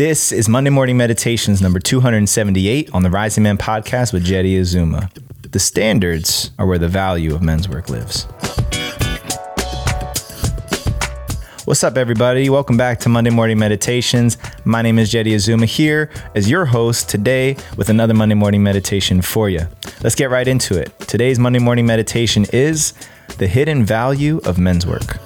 This is Monday Morning Meditations number 278 on the Rising Man podcast with Jeddy Azuma. The standards are where the value of men's work lives. What's up, everybody? Welcome back to Monday Morning Meditations. My name is Jeddy Azuma here as your host today with another Monday Morning Meditation for you. Let's get right into it. Today's Monday Morning Meditation is the hidden value of men's work.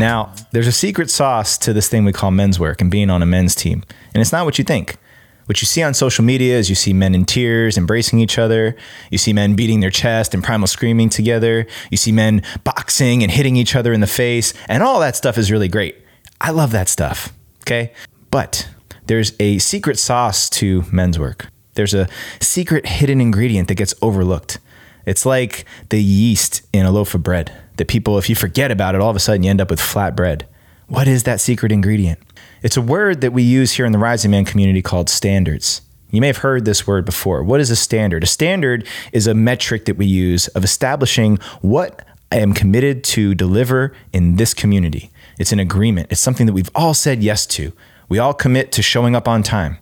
Now, there's a secret sauce to this thing we call men's work and being on a men's team. And it's not what you think. What you see on social media is you see men in tears embracing each other. You see men beating their chest and primal screaming together. You see men boxing and hitting each other in the face. And all that stuff is really great. I love that stuff. Okay. But there's a secret sauce to men's work. There's a secret hidden ingredient that gets overlooked. It's like the yeast in a loaf of bread that people, if you forget about it, all of a sudden you end up with flat bread. What is that secret ingredient? It's a word that we use here in the Rising Man community called standards. You may have heard this word before. What is a standard? A standard is a metric that we use of establishing what I am committed to deliver in this community. It's an agreement, it's something that we've all said yes to. We all commit to showing up on time.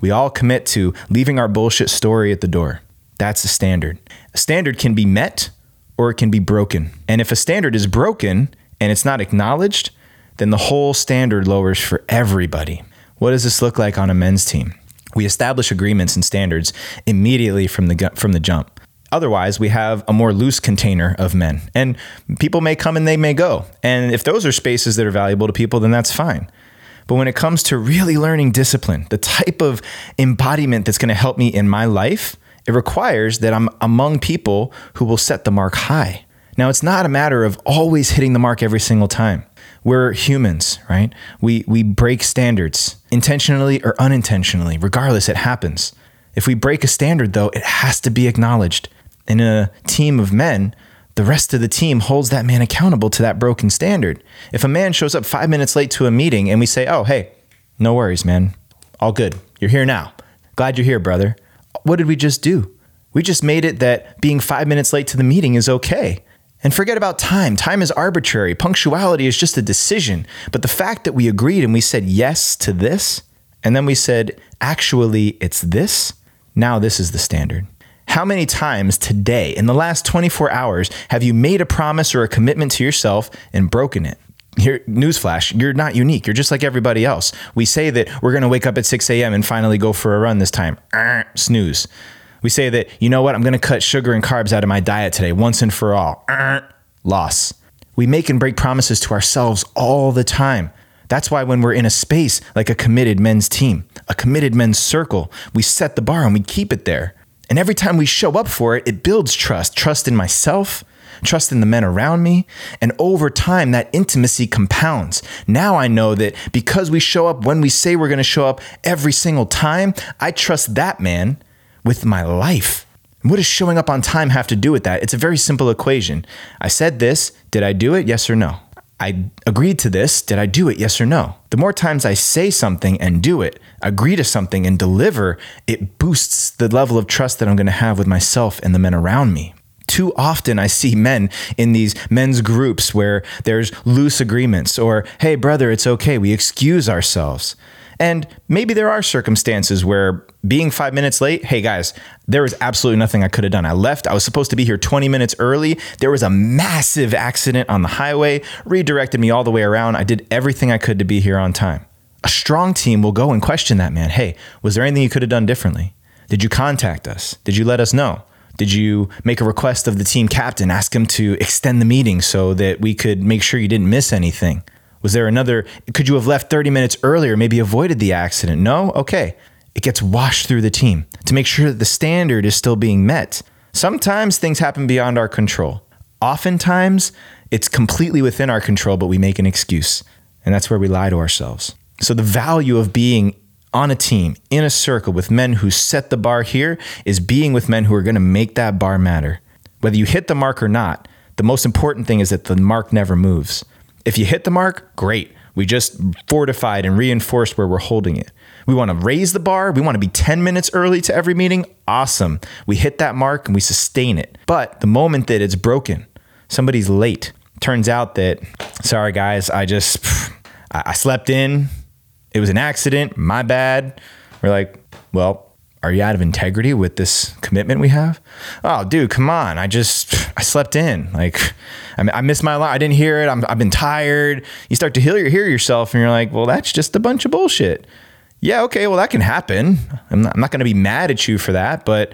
We all commit to leaving our bullshit story at the door. That's a standard. A standard can be met or it can be broken. And if a standard is broken and it's not acknowledged, then the whole standard lowers for everybody. What does this look like on a men's team? We establish agreements and standards immediately from the from the jump. Otherwise, we have a more loose container of men. And people may come and they may go. And if those are spaces that are valuable to people, then that's fine. But when it comes to really learning discipline, the type of embodiment that's going to help me in my life, it requires that I'm among people who will set the mark high. Now, it's not a matter of always hitting the mark every single time. We're humans, right? We, we break standards intentionally or unintentionally. Regardless, it happens. If we break a standard, though, it has to be acknowledged. In a team of men, the rest of the team holds that man accountable to that broken standard. If a man shows up five minutes late to a meeting and we say, oh, hey, no worries, man, all good. You're here now. Glad you're here, brother. What did we just do? We just made it that being five minutes late to the meeting is okay. And forget about time. Time is arbitrary. Punctuality is just a decision. But the fact that we agreed and we said yes to this, and then we said, actually, it's this, now this is the standard. How many times today, in the last 24 hours, have you made a promise or a commitment to yourself and broken it? Here, newsflash, you're not unique. You're just like everybody else. We say that we're going to wake up at 6 a.m. and finally go for a run this time. snooze. We say that, you know what, I'm going to cut sugar and carbs out of my diet today once and for all. loss. We make and break promises to ourselves all the time. That's why when we're in a space like a committed men's team, a committed men's circle, we set the bar and we keep it there. And every time we show up for it, it builds trust trust in myself, trust in the men around me. And over time, that intimacy compounds. Now I know that because we show up when we say we're going to show up every single time, I trust that man with my life. What does showing up on time have to do with that? It's a very simple equation. I said this. Did I do it? Yes or no? I agreed to this. Did I do it? Yes or no? The more times I say something and do it, agree to something and deliver, it boosts the level of trust that I'm going to have with myself and the men around me. Too often I see men in these men's groups where there's loose agreements or, hey, brother, it's okay. We excuse ourselves. And maybe there are circumstances where being five minutes late, hey guys, there was absolutely nothing I could have done. I left. I was supposed to be here 20 minutes early. There was a massive accident on the highway, redirected me all the way around. I did everything I could to be here on time. A strong team will go and question that man. Hey, was there anything you could have done differently? Did you contact us? Did you let us know? Did you make a request of the team captain, ask him to extend the meeting so that we could make sure you didn't miss anything? Was there another? Could you have left 30 minutes earlier, maybe avoided the accident? No? Okay. It gets washed through the team to make sure that the standard is still being met. Sometimes things happen beyond our control. Oftentimes, it's completely within our control, but we make an excuse. And that's where we lie to ourselves. So, the value of being on a team, in a circle with men who set the bar here, is being with men who are going to make that bar matter. Whether you hit the mark or not, the most important thing is that the mark never moves. If you hit the mark, great. We just fortified and reinforced where we're holding it. We want to raise the bar. We want to be 10 minutes early to every meeting. Awesome. We hit that mark and we sustain it. But the moment that it's broken, somebody's late, turns out that, sorry guys, I just, I slept in. It was an accident. My bad. We're like, well, are you out of integrity with this commitment we have? Oh, dude, come on. I just, I slept in. Like, I, I missed my alarm. I didn't hear it. I'm, I've been tired. You start to hear, hear yourself and you're like, well, that's just a bunch of bullshit. Yeah, okay, well, that can happen. I'm not, I'm not going to be mad at you for that, but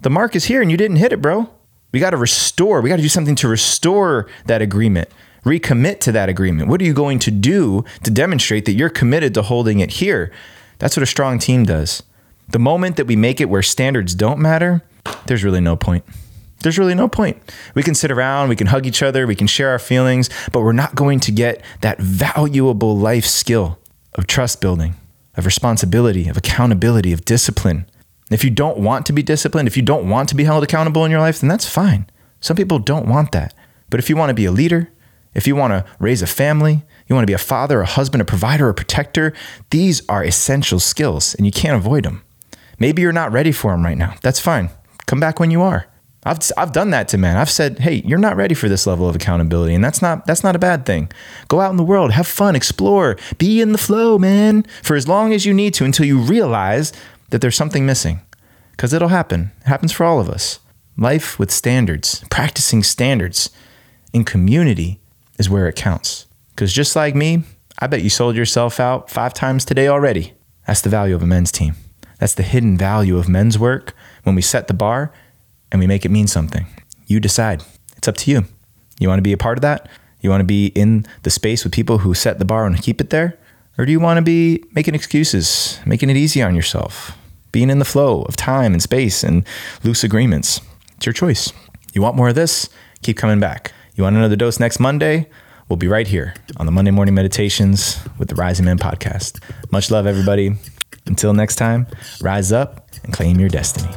the mark is here and you didn't hit it, bro. We got to restore. We got to do something to restore that agreement, recommit to that agreement. What are you going to do to demonstrate that you're committed to holding it here? That's what a strong team does. The moment that we make it where standards don't matter, there's really no point. There's really no point. We can sit around, we can hug each other, we can share our feelings, but we're not going to get that valuable life skill of trust building, of responsibility, of accountability, of discipline. If you don't want to be disciplined, if you don't want to be held accountable in your life, then that's fine. Some people don't want that. But if you want to be a leader, if you want to raise a family, you want to be a father, a husband, a provider, a protector, these are essential skills and you can't avoid them. Maybe you're not ready for them right now. That's fine. Come back when you are. I've, I've done that to men. I've said, "Hey, you're not ready for this level of accountability." And that's not that's not a bad thing. Go out in the world, have fun, explore, be in the flow, man, for as long as you need to until you realize that there's something missing. Cuz it'll happen. It happens for all of us. Life with standards, practicing standards in community is where it counts. Cuz just like me, I bet you sold yourself out 5 times today already. That's the value of a men's team. That's the hidden value of men's work when we set the bar and we make it mean something. You decide. It's up to you. You want to be a part of that? You want to be in the space with people who set the bar and keep it there? Or do you want to be making excuses, making it easy on yourself, being in the flow of time and space and loose agreements? It's your choice. You want more of this? Keep coming back. You want another dose next Monday? We'll be right here on the Monday Morning Meditations with the Rising Man podcast. Much love, everybody. Until next time, rise up and claim your destiny.